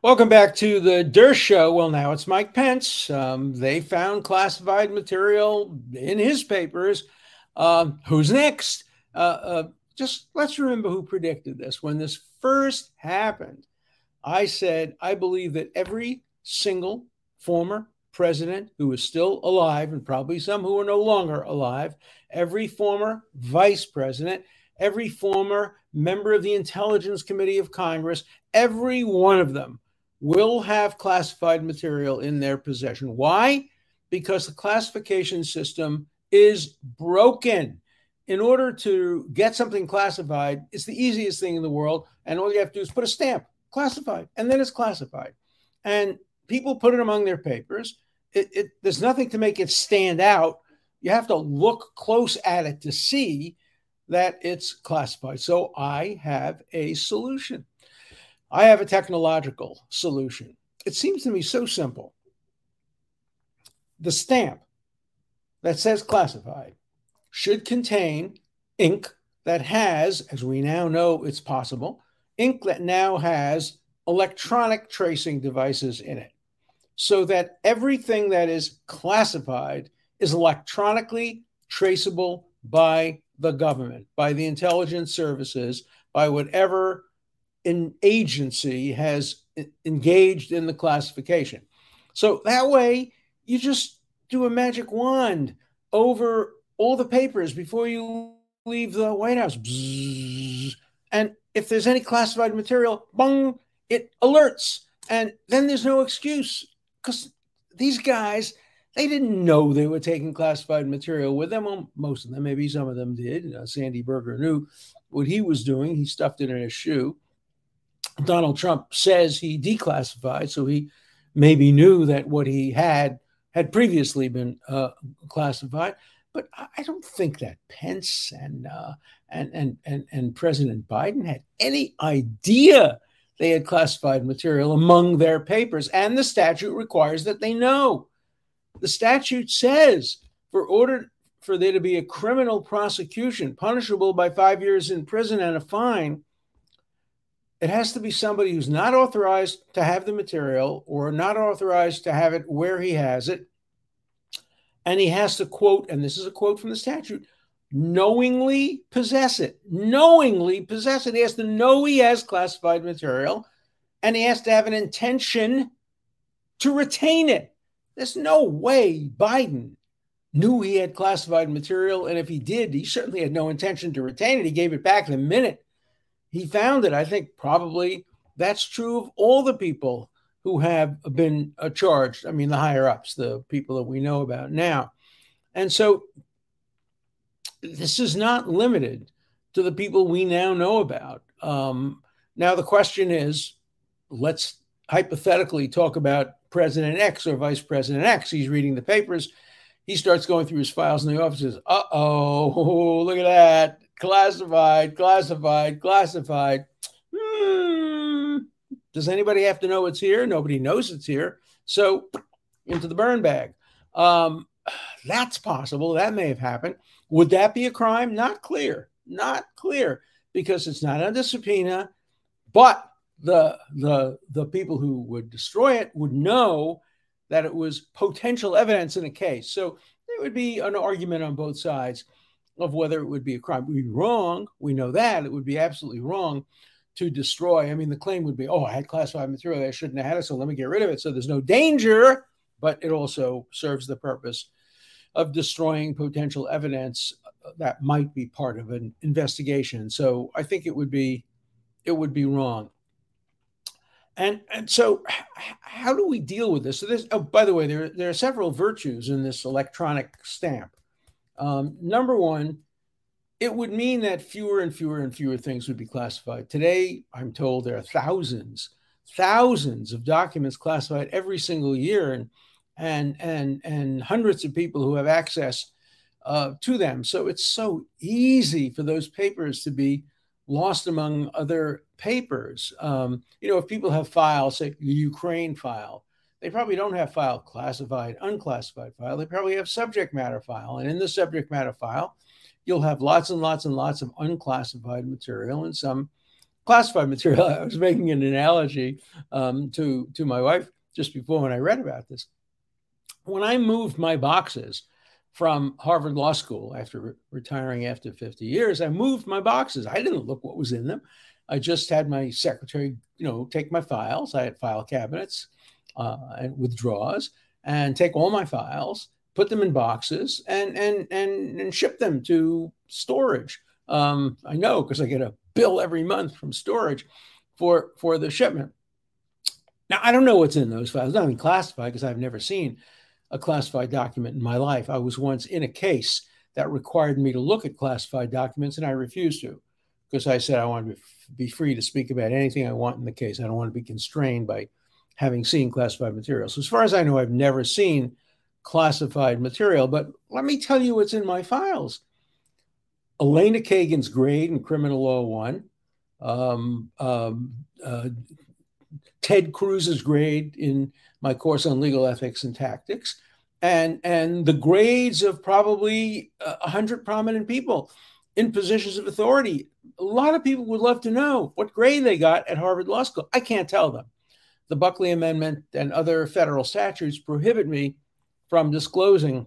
Welcome back to the Dershow. Well, now it's Mike Pence. Um, they found classified material in his papers. Um, who's next? Uh, uh, just let's remember who predicted this. When this first happened, I said, I believe that every single former president who is still alive, and probably some who are no longer alive, every former vice president, every former member of the Intelligence Committee of Congress, every one of them will have classified material in their possession. Why? Because the classification system is broken. In order to get something classified, it's the easiest thing in the world. And all you have to do is put a stamp, classified, and then it's classified. And people put it among their papers. It, it, there's nothing to make it stand out. You have to look close at it to see that it's classified. So I have a solution. I have a technological solution. It seems to me so simple. The stamp that says classified should contain ink that has, as we now know it's possible, ink that now has electronic tracing devices in it so that everything that is classified is electronically traceable by the government, by the intelligence services, by whatever an agency has engaged in the classification. So that way, you just do a magic wand over all the papers before you leave the White House. And if there's any classified material, bung, it alerts. And then there's no excuse because these guys, they didn't know they were taking classified material with them. Well, most of them, maybe some of them did. Uh, Sandy Berger knew what he was doing. He stuffed it in his shoe. Donald Trump says he declassified, so he maybe knew that what he had had previously been uh, classified. But I don't think that Pence and, uh, and and and and President Biden had any idea they had classified material among their papers, and the statute requires that they know. The statute says for order for there to be a criminal prosecution punishable by five years in prison and a fine it has to be somebody who's not authorized to have the material or not authorized to have it where he has it. And he has to quote, and this is a quote from the statute, knowingly possess it. Knowingly possess it. He has to know he has classified material and he has to have an intention to retain it. There's no way Biden knew he had classified material. And if he did, he certainly had no intention to retain it. He gave it back the minute he found it. I think probably that's true of all the people who have been uh, charged. I mean, the higher ups, the people that we know about now. And so this is not limited to the people we now know about. Um, now, the question is let's hypothetically talk about President X or Vice President X. He's reading the papers. He starts going through his files in the office. "Uh oh, look at that! Classified, classified, classified. Hmm. Does anybody have to know it's here? Nobody knows it's here. So into the burn bag. Um, that's possible. That may have happened. Would that be a crime? Not clear. Not clear because it's not under subpoena. But the the the people who would destroy it would know that it was potential evidence in a case. So there would be an argument on both sides of whether it would be a crime. Would be wrong. We know that. It would be absolutely wrong to destroy. I mean, the claim would be, oh, I had classified material. I shouldn't have had it. So let me get rid of it. So there's no danger, but it also serves the purpose of destroying potential evidence that might be part of an investigation. So I think it would be it would be wrong. And and so how do we deal with this? So this oh by the way, there, there are several virtues in this electronic stamp. Um, number one, it would mean that fewer and fewer and fewer things would be classified. Today, I'm told there are thousands, thousands of documents classified every single year, and and and and hundreds of people who have access uh, to them. So it's so easy for those papers to be lost among other papers. Um, you know, if people have files, say the Ukraine file, they probably don't have file classified, unclassified file. They probably have subject matter file. And in the subject matter file, you'll have lots and lots and lots of unclassified material and some classified material. I was making an analogy um, to to my wife just before when I read about this. When I moved my boxes from Harvard Law School after re- retiring after 50 years, I moved my boxes. I didn't look what was in them. I just had my secretary, you know, take my files. I had file cabinets uh, with drawers and take all my files, put them in boxes, and and and, and ship them to storage. Um, I know because I get a bill every month from storage for for the shipment. Now I don't know what's in those files. Nothing classified because I've never seen a classified document in my life. I was once in a case that required me to look at classified documents, and I refused to because I said I want to be free to speak about anything I want in the case. I don't want to be constrained by having seen classified material. So, as far as I know, I've never seen classified material, but let me tell you what's in my files. Elena Kagan's grade in Criminal Law 1, um, um, uh, Ted Cruz's grade in my course on legal ethics and tactics, and, and the grades of probably 100 prominent people in positions of authority. A lot of people would love to know what grade they got at Harvard Law School. I can't tell them. The Buckley Amendment and other federal statutes prohibit me from disclosing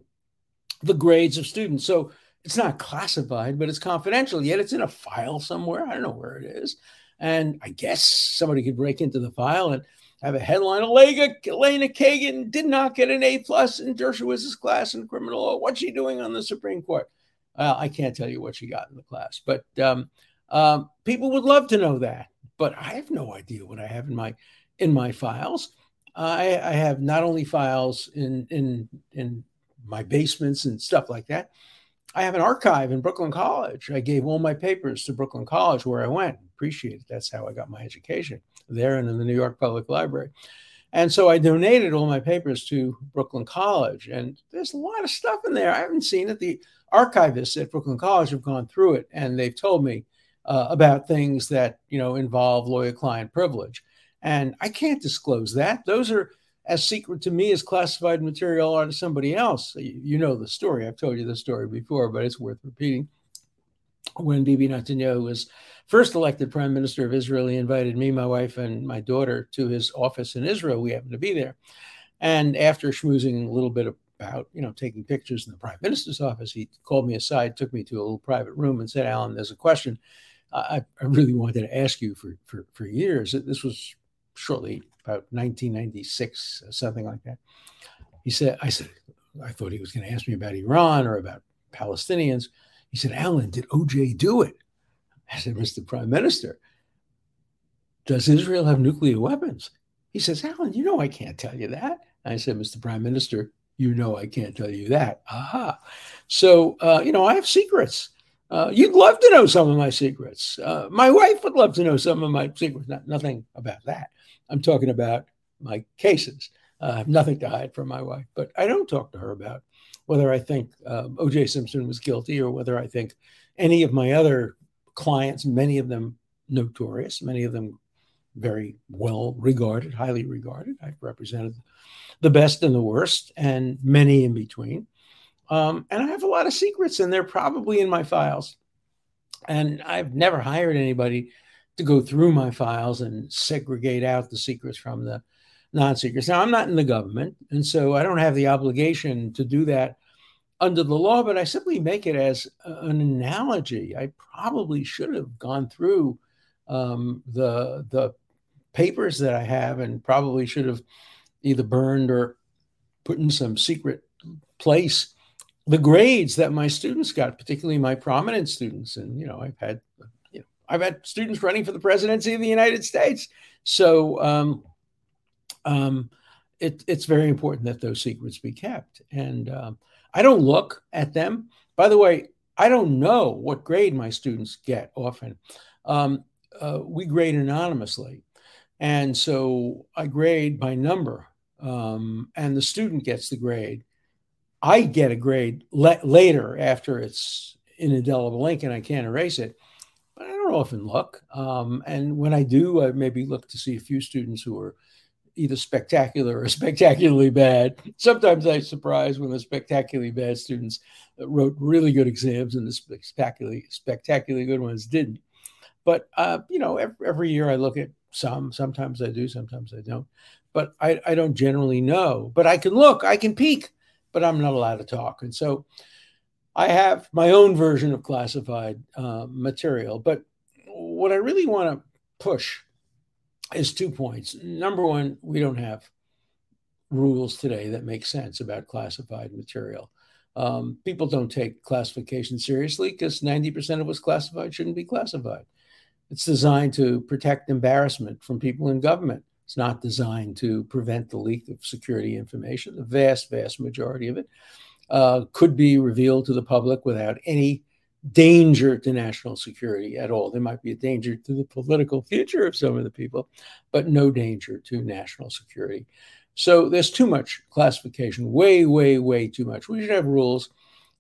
the grades of students. So it's not classified, but it's confidential. Yet it's in a file somewhere. I don't know where it is. And I guess somebody could break into the file and have a headline: Elena, Elena Kagan did not get an A plus in Dershowitz's class in criminal law. What's she doing on the Supreme Court? I can't tell you what she got in the class, but um, um, people would love to know that. But I have no idea what I have in my in my files. I, I have not only files in in in my basements and stuff like that. I have an archive in Brooklyn College. I gave all my papers to Brooklyn College where I went. Appreciate it. That's how I got my education there and in the New York Public Library. And so I donated all my papers to Brooklyn College. And there's a lot of stuff in there. I haven't seen it. The archivists at Brooklyn College have gone through it and they've told me uh, about things that, you know, involve lawyer client privilege. And I can't disclose that. Those are as secret to me as classified material are to somebody else. You know the story. I've told you the story before, but it's worth repeating. When Bibi Netanyahu was first elected prime minister of Israel, he invited me, my wife, and my daughter to his office in Israel. We happened to be there. And after schmoozing a little bit about, you know, taking pictures in the prime minister's office, he called me aside, took me to a little private room, and said, "Alan, there's a question I, I really wanted to ask you for for, for years. This was shortly about 1996, something like that. He said, I said, I thought he was going to ask me about Iran or about Palestinians. He said, Alan, did OJ do it? I said, Mr. Prime Minister, does Israel have nuclear weapons? He says, Alan, you know I can't tell you that. I said, Mr. Prime Minister, you know I can't tell you that. Aha. So, uh, you know, I have secrets. Uh, you'd love to know some of my secrets. Uh, my wife would love to know some of my secrets. Not, nothing about that. I'm talking about my cases. Uh, I have nothing to hide from my wife, but I don't talk to her about whether I think um, O.J. Simpson was guilty or whether I think any of my other clients, many of them notorious, many of them very well regarded, highly regarded. I've represented the best and the worst, and many in between. Um, and I have a lot of secrets, and they're probably in my files. And I've never hired anybody to go through my files and segregate out the secrets from the non secrets. Now, I'm not in the government, and so I don't have the obligation to do that under the law, but I simply make it as an analogy. I probably should have gone through um, the, the papers that I have and probably should have either burned or put in some secret place the grades that my students got, particularly my prominent students. And, you know, I've had, I've had students running for the presidency of the United States. So um, um, it, it's very important that those secrets be kept. And um, I don't look at them. By the way, I don't know what grade my students get often. Um, uh, we grade anonymously. And so I grade by number, um, and the student gets the grade. I get a grade le- later after it's in indelible ink and I can't erase it. Often look. Um, and when I do, I maybe look to see a few students who are either spectacular or spectacularly bad. Sometimes I surprise when the spectacularly bad students wrote really good exams and the spectacularly spectacularly good ones didn't. But uh, you know, every, every year I look at some. Sometimes I do, sometimes I don't. But I, I don't generally know. But I can look, I can peek, but I'm not allowed to talk. And so I have my own version of classified uh, material. But what I really want to push is two points. Number one, we don't have rules today that make sense about classified material. Um, people don't take classification seriously because 90% of what's classified shouldn't be classified. It's designed to protect embarrassment from people in government. It's not designed to prevent the leak of security information. The vast, vast majority of it uh, could be revealed to the public without any danger to national security at all. There might be a danger to the political future of some of the people, but no danger to national security. So there's too much classification, way, way, way too much. We should have rules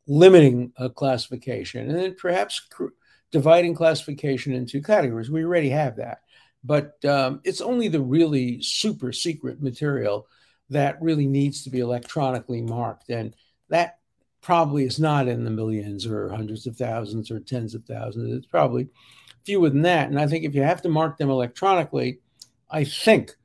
limiting classification and then perhaps cr- dividing classification into categories. We already have that. But um, it's only the really super secret material that really needs to be electronically marked. And that probably is not in the millions or hundreds of thousands or tens of thousands. It's probably fewer than that. And I think if you have to mark them electronically, I think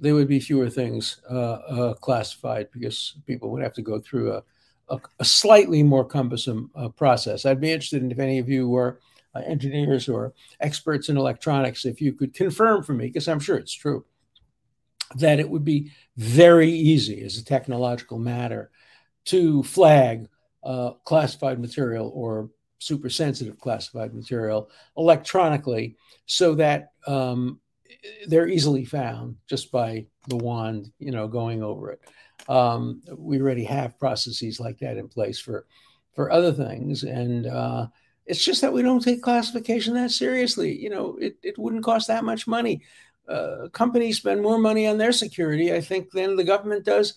there would be fewer things uh, uh, classified because people would have to go through a, a, a slightly more cumbersome uh, process. I'd be interested in if any of you were uh, engineers or experts in electronics, if you could confirm for me, because I'm sure it's true, that it would be very easy as a technological matter to flag uh, classified material or super sensitive classified material electronically so that um, they're easily found just by the wand, you know, going over it. Um, we already have processes like that in place for for other things, and uh, it's just that we don't take classification that seriously. You know, it, it wouldn't cost that much money. Uh, companies spend more money on their security, I think, than the government does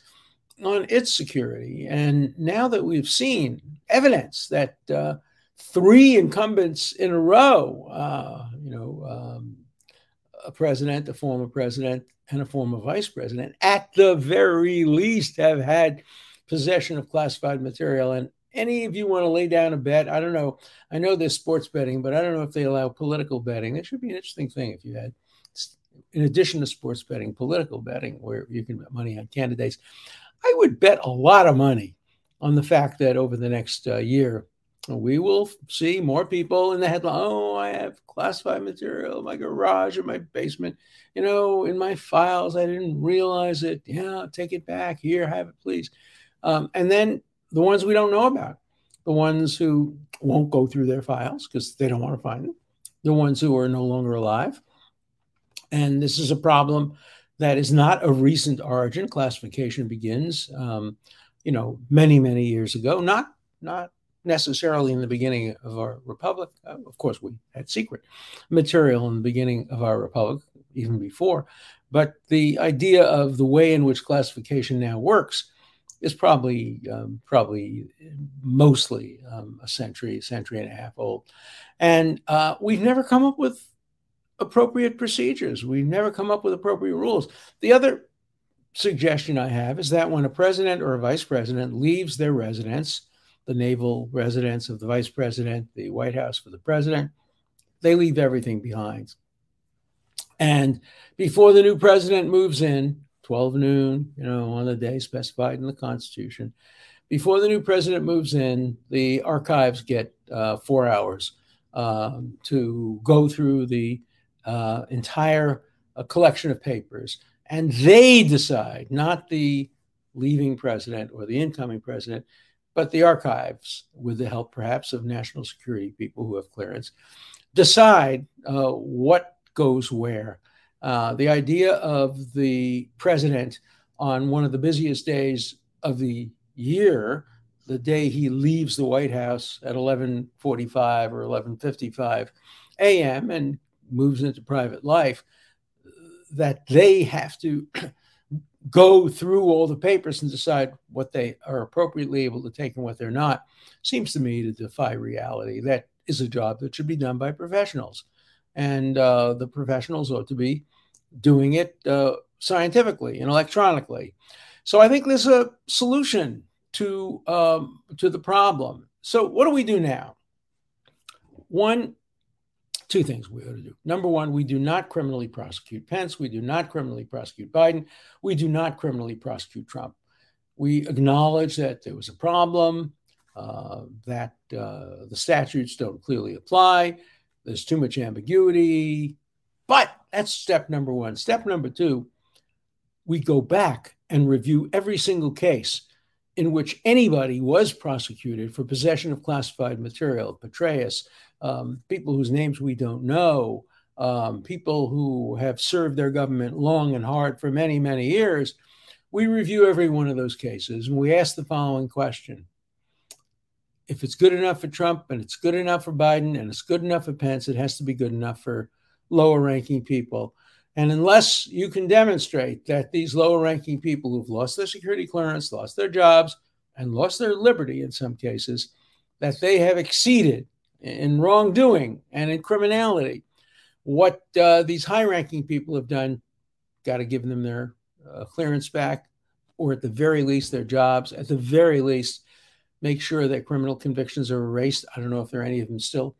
on its security. And now that we've seen evidence that uh, three incumbents in a row, uh, you know, um, a president, a former president, and a former vice president, at the very least, have had possession of classified material. And any of you want to lay down a bet? I don't know. I know there's sports betting, but I don't know if they allow political betting. It should be an interesting thing if you had, in addition to sports betting, political betting, where you can bet money on candidates. I would bet a lot of money on the fact that over the next uh, year, we will see more people in the headline. Oh, I have classified material in my garage or my basement. You know, in my files, I didn't realize it. Yeah, take it back. Here, have it, please. Um, and then the ones we don't know about, the ones who won't go through their files because they don't want to find them, the ones who are no longer alive. And this is a problem that is not a recent origin. Classification begins, um, you know, many, many years ago. Not, not necessarily in the beginning of our republic. Uh, of course, we had secret material in the beginning of our republic, even before. But the idea of the way in which classification now works is probably um, probably mostly um, a century, century and a half old, and uh, we've never come up with appropriate procedures. We've never come up with appropriate rules. The other suggestion I have is that when a president or a vice president leaves their residence, the naval residence of the vice president, the White House for the president. They leave everything behind. And before the new president moves in, 12 noon, you know, on the day specified in the Constitution, before the new president moves in, the archives get uh, four hours um, to go through the uh, entire uh, collection of papers. And they decide, not the leaving president or the incoming president, but the archives, with the help perhaps of national security people who have clearance, decide uh, what goes where. Uh, the idea of the president on one of the busiest days of the year, the day he leaves the White House at 11:45 or 11:55 a.m. and moves into private life, that they have to go through all the papers and decide what they are appropriately able to take and what they're not seems to me to defy reality. That is a job that should be done by professionals. And uh, the professionals ought to be doing it uh, scientifically and electronically. So I think there's a solution to um, to the problem. So what do we do now? One, two things we ought to do. Number one, we do not criminally prosecute Pence. We do not criminally prosecute Biden. We do not criminally prosecute Trump. We acknowledge that there was a problem, uh, that uh, the statutes don't clearly apply, there's too much ambiguity. But that's step number one. Step number two, we go back and review every single case in which anybody was prosecuted for possession of classified material, Petraeus, um, people whose names we don't know, um, people who have served their government long and hard for many, many years. We review every one of those cases and we ask the following question If it's good enough for Trump and it's good enough for Biden and it's good enough for Pence, it has to be good enough for lower ranking people. And unless you can demonstrate that these lower ranking people who've lost their security clearance, lost their jobs, and lost their liberty in some cases, that they have exceeded in wrongdoing and in criminality what uh, these high ranking people have done, got to give them their uh, clearance back, or at the very least, their jobs. At the very least, make sure that criminal convictions are erased. I don't know if there are any of them still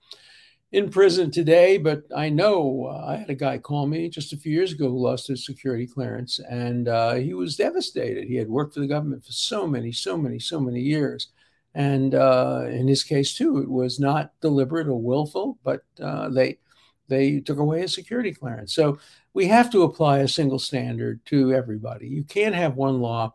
in prison today, but I know uh, I had a guy call me just a few years ago who lost his security clearance, and uh, he was devastated. He had worked for the government for so many, so many, so many years. And uh, in his case, too, it was not deliberate or willful, but uh, they they took away his security clearance. So we have to apply a single standard to everybody. You can't have one law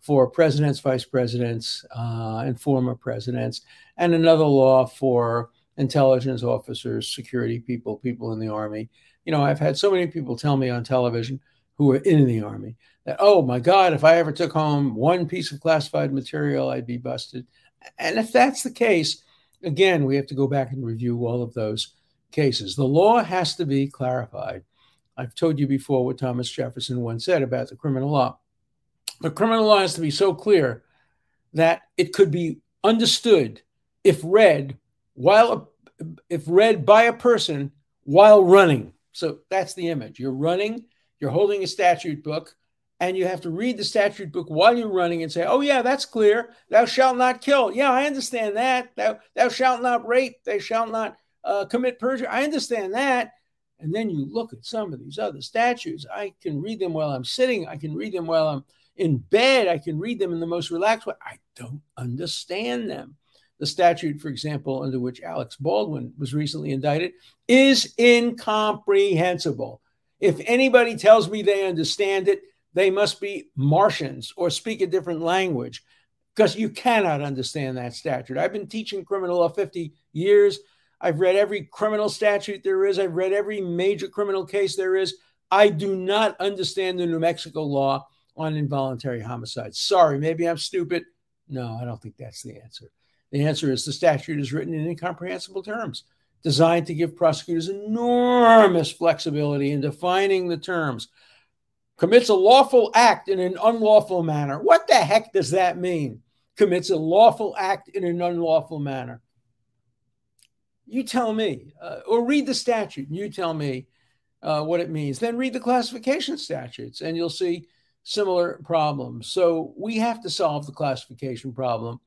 for presidents, vice presidents, uh, and former presidents, and another law for intelligence officers, security people, people in the army. You know, I've had so many people tell me on television who are in the army that, oh my God, if I ever took home one piece of classified material, I'd be busted. And if that's the case, again, we have to go back and review all of those cases. The law has to be clarified. I've told you before what Thomas Jefferson once said about the criminal law. The criminal law has to be so clear that it could be understood if read while if read by a person while running. So that's the image. You're running, you're holding a statute book, and you have to read the statute book while you're running and say, "Oh yeah, that's clear. Thou shalt not kill." Yeah, I understand that. Thou thou shalt not rape. Thou shalt not uh, commit perjury. I understand that. And then you look at some of these other statutes. I can read them while I'm sitting. I can read them while I'm in bed. I can read them in the most relaxed way. I don't understand them the statute, for example, under which Alex Baldwin was recently indicted, is incomprehensible. If anybody tells me they understand it, they must be Martians or speak a different language because you cannot understand that statute. I've been teaching criminal law 50 years. I've read every criminal statute there is, I've read every major criminal case there is. I do not understand the New Mexico law on involuntary homicide. Sorry, maybe I'm stupid. No, I don't think that's the answer. The answer is the statute is written in incomprehensible terms, designed to give prosecutors enormous flexibility in defining the terms. Commits a lawful act in an unlawful manner. What the heck does that mean? Commits a lawful act in an unlawful manner. You tell me, uh, or read the statute and you tell me uh, what it means. Then read the classification statutes and you'll see similar problems. So we have to solve the classification problem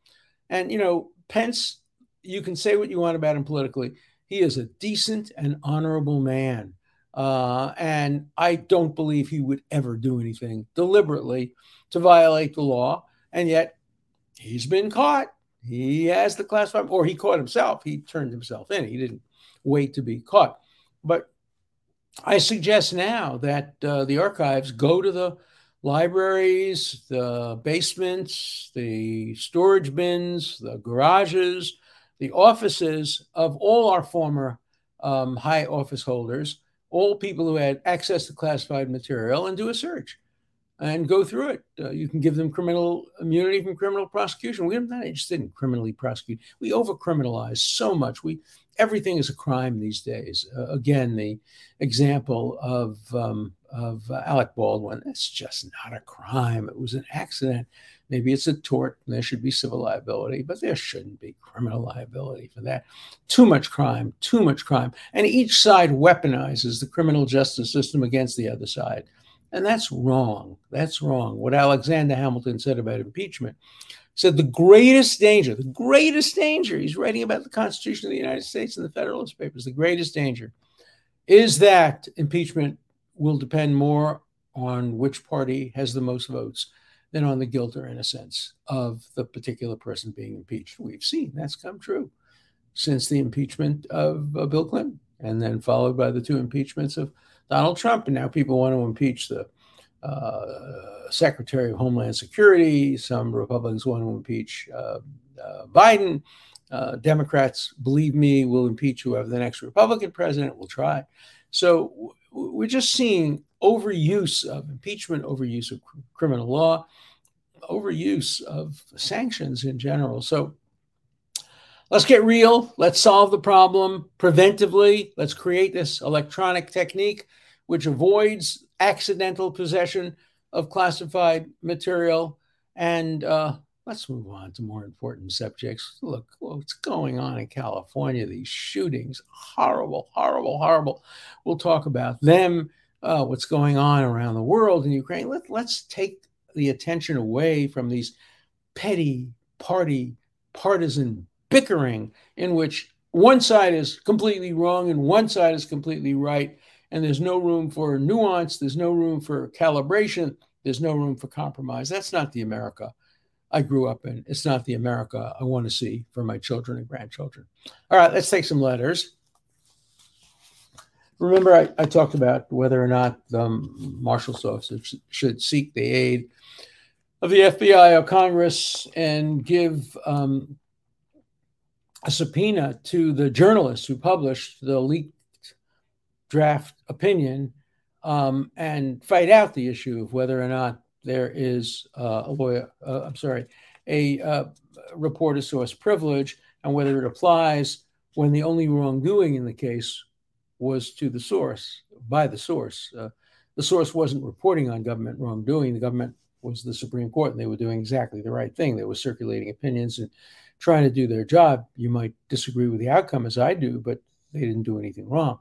and, you know, Pence, you can say what you want about him politically. He is a decent and honorable man. Uh, and I don't believe he would ever do anything deliberately to violate the law. And yet he's been caught. He has the classified, or he caught himself. He turned himself in. He didn't wait to be caught. But I suggest now that uh, the archives go to the libraries, the basements, the storage bins, the garages, the offices of all our former um, high office holders, all people who had access to classified material, and do a search and go through it. Uh, you can give them criminal immunity from criminal prosecution. We're not interested in criminally prosecute. We over criminalize so much. We everything is a crime these days. Uh, again, the example of um, of uh, Alec Baldwin. It's just not a crime. It was an accident. Maybe it's a tort and there should be civil liability, but there shouldn't be criminal liability for that. Too much crime, too much crime. And each side weaponizes the criminal justice system against the other side. And that's wrong. That's wrong. What Alexander Hamilton said about impeachment said the greatest danger, the greatest danger, he's writing about the Constitution of the United States in the Federalist Papers, the greatest danger – is that impeachment will depend more on which party has the most votes than on the guilt or innocence of the particular person being impeached. We've seen that's come true since the impeachment of uh, Bill Clinton, and then followed by the two impeachments of Donald Trump. And now people want to impeach the uh, Secretary of Homeland Security. Some Republicans want to impeach uh, uh Biden. Uh, Democrats, believe me, will impeach whoever the next Republican president will try. So we're just seeing overuse of impeachment, overuse of criminal law, overuse of sanctions in general. So let's get real. Let's solve the problem preventively. Let's create this electronic technique which avoids accidental possession of classified material. And uh, let's move on to more important subjects. Look what's going on in California, these shootings, horrible, horrible, horrible. We'll talk about them uh, what's going on around the world in Ukraine. Let, let's take the attention away from these petty party partisan bickering in which one side is completely wrong and one side is completely right. And there's no room for nuance, there's no room for calibration, there's no room for compromise. That's not the America I grew up in. It's not the America I want to see for my children and grandchildren. All right, let's take some letters remember I, I, talked about whether or not the marshal's office should seek the aid of the FBI or Congress and give um, a subpoena to the journalists who published the leaked draft opinion um, and fight out the issue of whether or not there is uh, a lawyer, uh, I'm sorry, a uh, reporter source privilege and whether it applies when the only wrongdoing in the case was to the source, by the source. Uh, the source wasn't reporting on government wrongdoing. The government was the Supreme Court, and they were doing exactly the right thing. They were circulating opinions and trying to do their job. You might disagree with the outcome, as I do, but they didn't do anything wrong.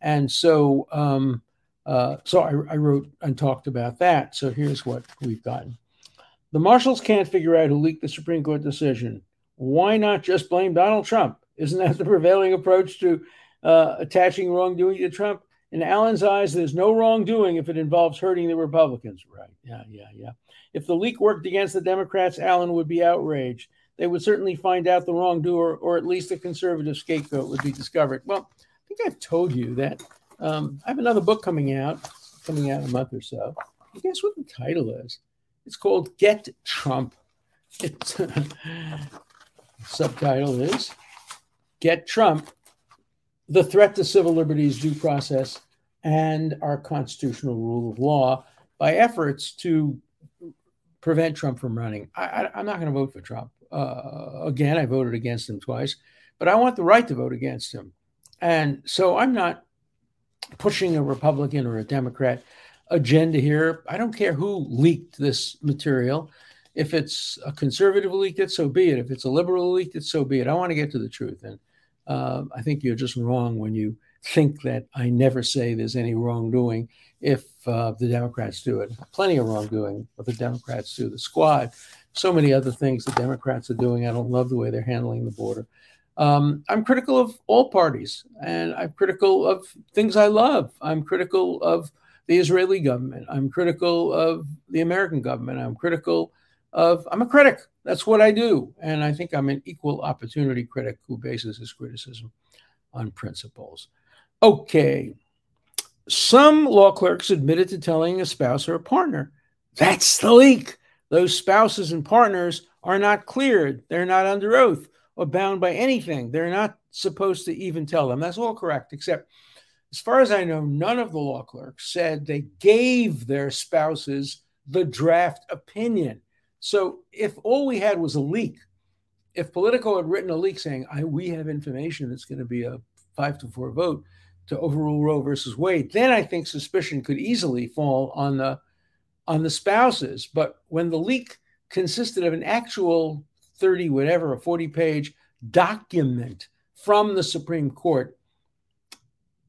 And so, um, uh, so I, I wrote and talked about that. So here's what we've gotten. The marshals can't figure out who leaked the Supreme Court decision. Why not just blame Donald Trump? Isn't that the prevailing approach to uh, attaching wrongdoing to Trump. In Alan's eyes, there's no wrongdoing if it involves hurting the Republicans. Right. Yeah, yeah, yeah. If the leak worked against the Democrats, Allen would be outraged. They would certainly find out the wrongdoer, or at least a conservative scapegoat would be discovered. Well, I think I've told you that um, I have another book coming out, coming out in a month or so. Guess what the title is? It's called Get Trump. It's subtitle is Get Trump the threat to civil liberties, due process, and our constitutional rule of law by efforts to prevent Trump from running. I, am not going to vote for Trump. Uh, again, I voted against him twice, but I want the right to vote against him. And so I'm not pushing a Republican or a Democrat agenda here. I don't care who leaked this material. If it's a conservative leaked it, so be it. If it's a liberal leaked it, so be it. I want to get to the truth. And uh, I think you're just wrong when you think that I never say there's any wrongdoing if uh, the Democrats do it. Plenty of wrongdoing, but the Democrats do. The squad, so many other things the Democrats are doing. I don't love the way they're handling the border. Um, I'm critical of all parties, and I'm critical of things I love. I'm critical of the Israeli government. I'm critical of the American government. I'm critical of, I'm a critic. That's what I do. And I think I'm an equal opportunity critic who bases his criticism on principles. Okay. Some law clerks admitted to telling a spouse or a partner. That's the leak. Those spouses and partners are not cleared. They're not under oath or bound by anything. They're not supposed to even tell them. That's all correct, except as far as I know, none of the law clerks said they gave their spouses the draft opinion. So if all we had was a leak, if Politico had written a leak saying, we have information that's going to be a five to four vote to overrule Roe versus Wade, then I think suspicion could easily fall on the on the spouses. But when the leak consisted of an actual 30 whatever, a 40 page document from the Supreme Court,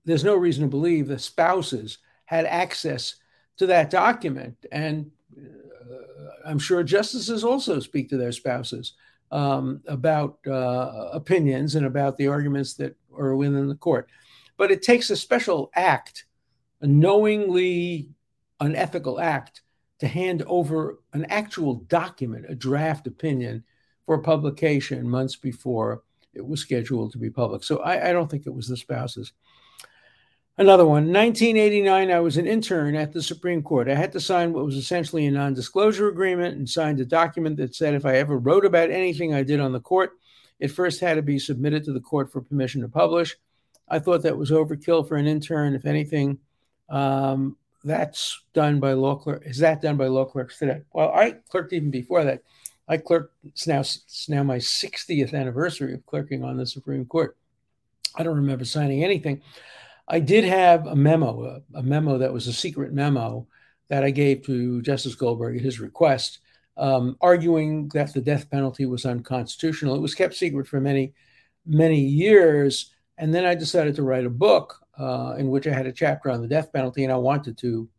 there's no reason to believe the spouses had access to that document. And I'm sure justices also speak to their spouses um, about uh, opinions and about the arguments that are within the court. but it takes a special act, a knowingly unethical act, to hand over an actual document, a draft opinion, for publication months before it was scheduled to be public. So I, I don't think it was the spouses. Another one, 1989, I was an intern at the Supreme Court. I had to sign what was essentially a non disclosure agreement and signed a document that said if I ever wrote about anything I did on the court, it first had to be submitted to the court for permission to publish. I thought that was overkill for an intern. If anything, um, that's done by law clerk. Is that done by law clerks today? Well, I clerked even before that. I clerked. It's now it's now my 60th anniversary of clerking on the Supreme Court. I don't remember signing anything. I did have a memo, a, a memo that was a secret memo that I gave to Justice Goldberg at his request, um, arguing that the death penalty was unconstitutional. It was kept secret for many, many years. And then I decided to write a book uh, in which I had a chapter on the death penalty, and I wanted to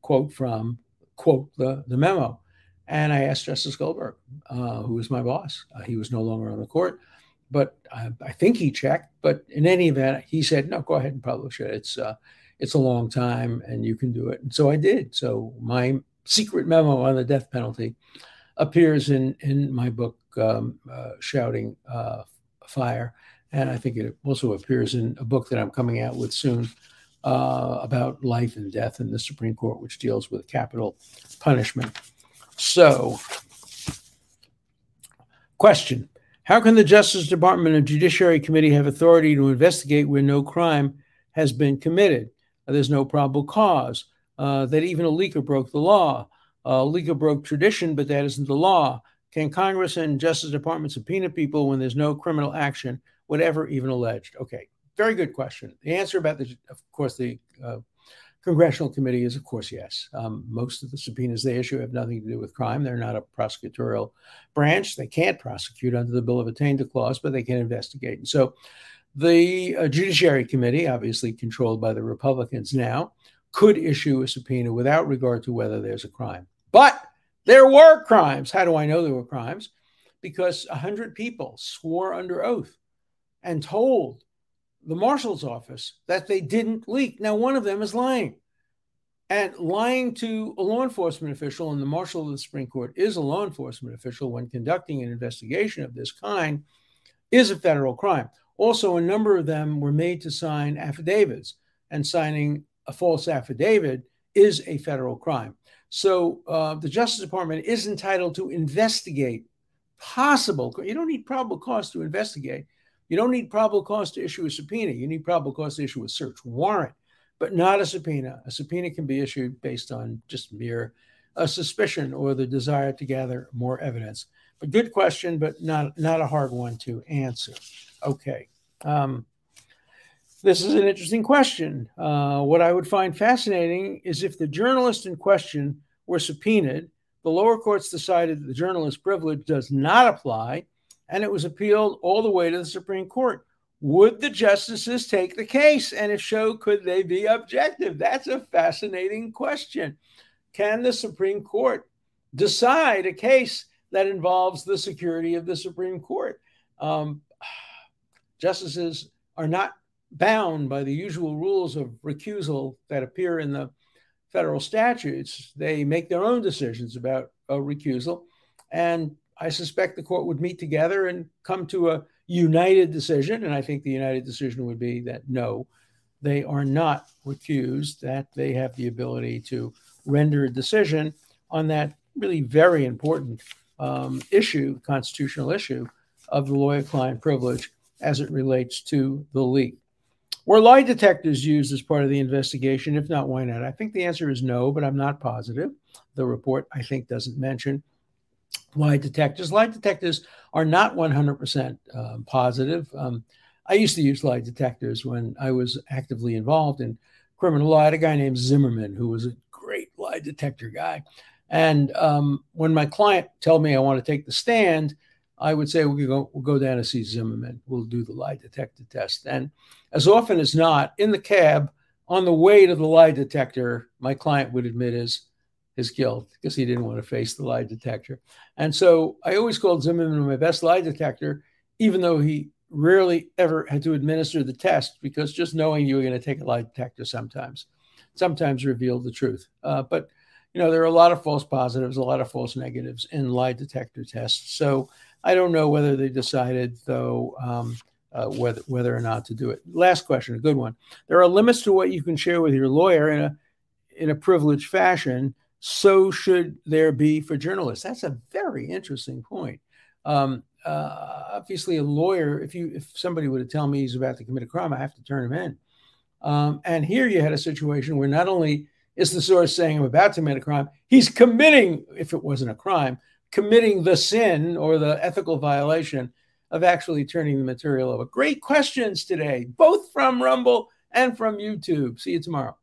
quote from quote the, the memo. And I asked Justice Goldberg, uh, who was my boss. Uh, he was no longer on the court, but I, I, think he checked. But in any event, he said, "No, go ahead and publish it. It's uh, it's a long time, and you can do it." And so I did. So my secret memo on the death penalty appears in in my book, um, uh, "Shouting uh, Fire," and I think it also appears in a book that I'm coming out with soon uh, about life and death in the Supreme Court, which deals with capital punishment. So, question How can the Justice Department and Judiciary Committee have authority to investigate where no crime has been committed? Uh, there's no probable cause, uh, that even a leaker broke the law. Uh, a leaker broke tradition, but that isn't the law. Can Congress and Justice Department subpoena people when there's no criminal action, whatever even alleged? Okay, very good question. The answer about the, of course, the uh, congressional committee is, of course, yes. Um, most of the subpoenas they issue have nothing to do with crime. They're not a prosecutorial branch. They can't prosecute under the Bill of Attainder clause, but they can investigate. And so the uh, Judiciary Committee, obviously controlled by the Republicans now, could issue a subpoena without regard to whether there's a crime. But there were crimes. How do I know there were crimes? Because 100 people swore under oath and told the marshal's office that they didn't leak. Now, one of them is lying. And lying to a law enforcement official, and the marshal of the Supreme Court is a law enforcement official when conducting an investigation of this kind, is a federal crime. Also, a number of them were made to sign affidavits, and signing a false affidavit is a federal crime. So uh, the Justice Department is entitled to investigate possible. You don't need probable cause to investigate. You don't need probable cause to issue a subpoena. You need probable cause to issue a search warrant, but not a subpoena. A subpoena can be issued based on just mere a suspicion or the desire to gather more evidence. But good question, but not not a hard one to answer. Okay. Um, this is an interesting question. Uh, what I would find fascinating is if the journalist in question were subpoenaed, the lower courts decided that the journalist privilege does not apply, and it was appealed all the way to the Supreme Court. Would the justices take the case? And if so, could they be objective? That's a fascinating question. Can the Supreme Court decide a case that involves the security of the Supreme Court? Um, justices are not bound by the usual rules of recusal that appear in the federal statutes. They make their own decisions about a recusal. And I suspect the court would meet together and come to a united decision. And I think the united decision would be that no, they are not recused, that they have the ability to render a decision on that really very important um, issue, constitutional issue of the lawyer client privilege as it relates to the leak. Were lie detectors used as part of the investigation? If not, why not? I think the answer is no, but I'm not positive. The report, I think, doesn't mention lie detectors. Lie detectors are not 100% um, positive. Um, I used to use lie detectors when I was actively involved in criminal law. I had a guy named Zimmerman who was a great lie detector guy. And um, when my client told me I want to take the stand, I would say we'll go, we'll go down and see Zimmerman. We'll do the lie detector test. And as often as not, in the cab on the way to the lie detector, my client would admit his his guilt because he didn't want to face the lie detector. And so I always called Zimmerman my best lie detector, even though he rarely ever had to administer the test because just knowing you were going to take a lie detector sometimes, sometimes revealed the truth. Uh, but you know, there are a lot of false positives, a lot of false negatives in lie detector tests. So I don't know whether they decided, though, um, uh, whether whether or not to do it. Last question, a good one. There are limits to what you can share with your lawyer in a in a privileged fashion. So should there be for journalists? That's a very interesting point. Um, uh, obviously, a lawyer, if you if somebody were to tell me he's about to commit a crime, I have to turn him in. Um, and here you had a situation where not only is the source saying I'm about to commit a crime, he's committing, if it wasn't a crime, committing the sin or the ethical violation of actually turning the material over. Great questions today, both from Rumble and from YouTube. See you tomorrow.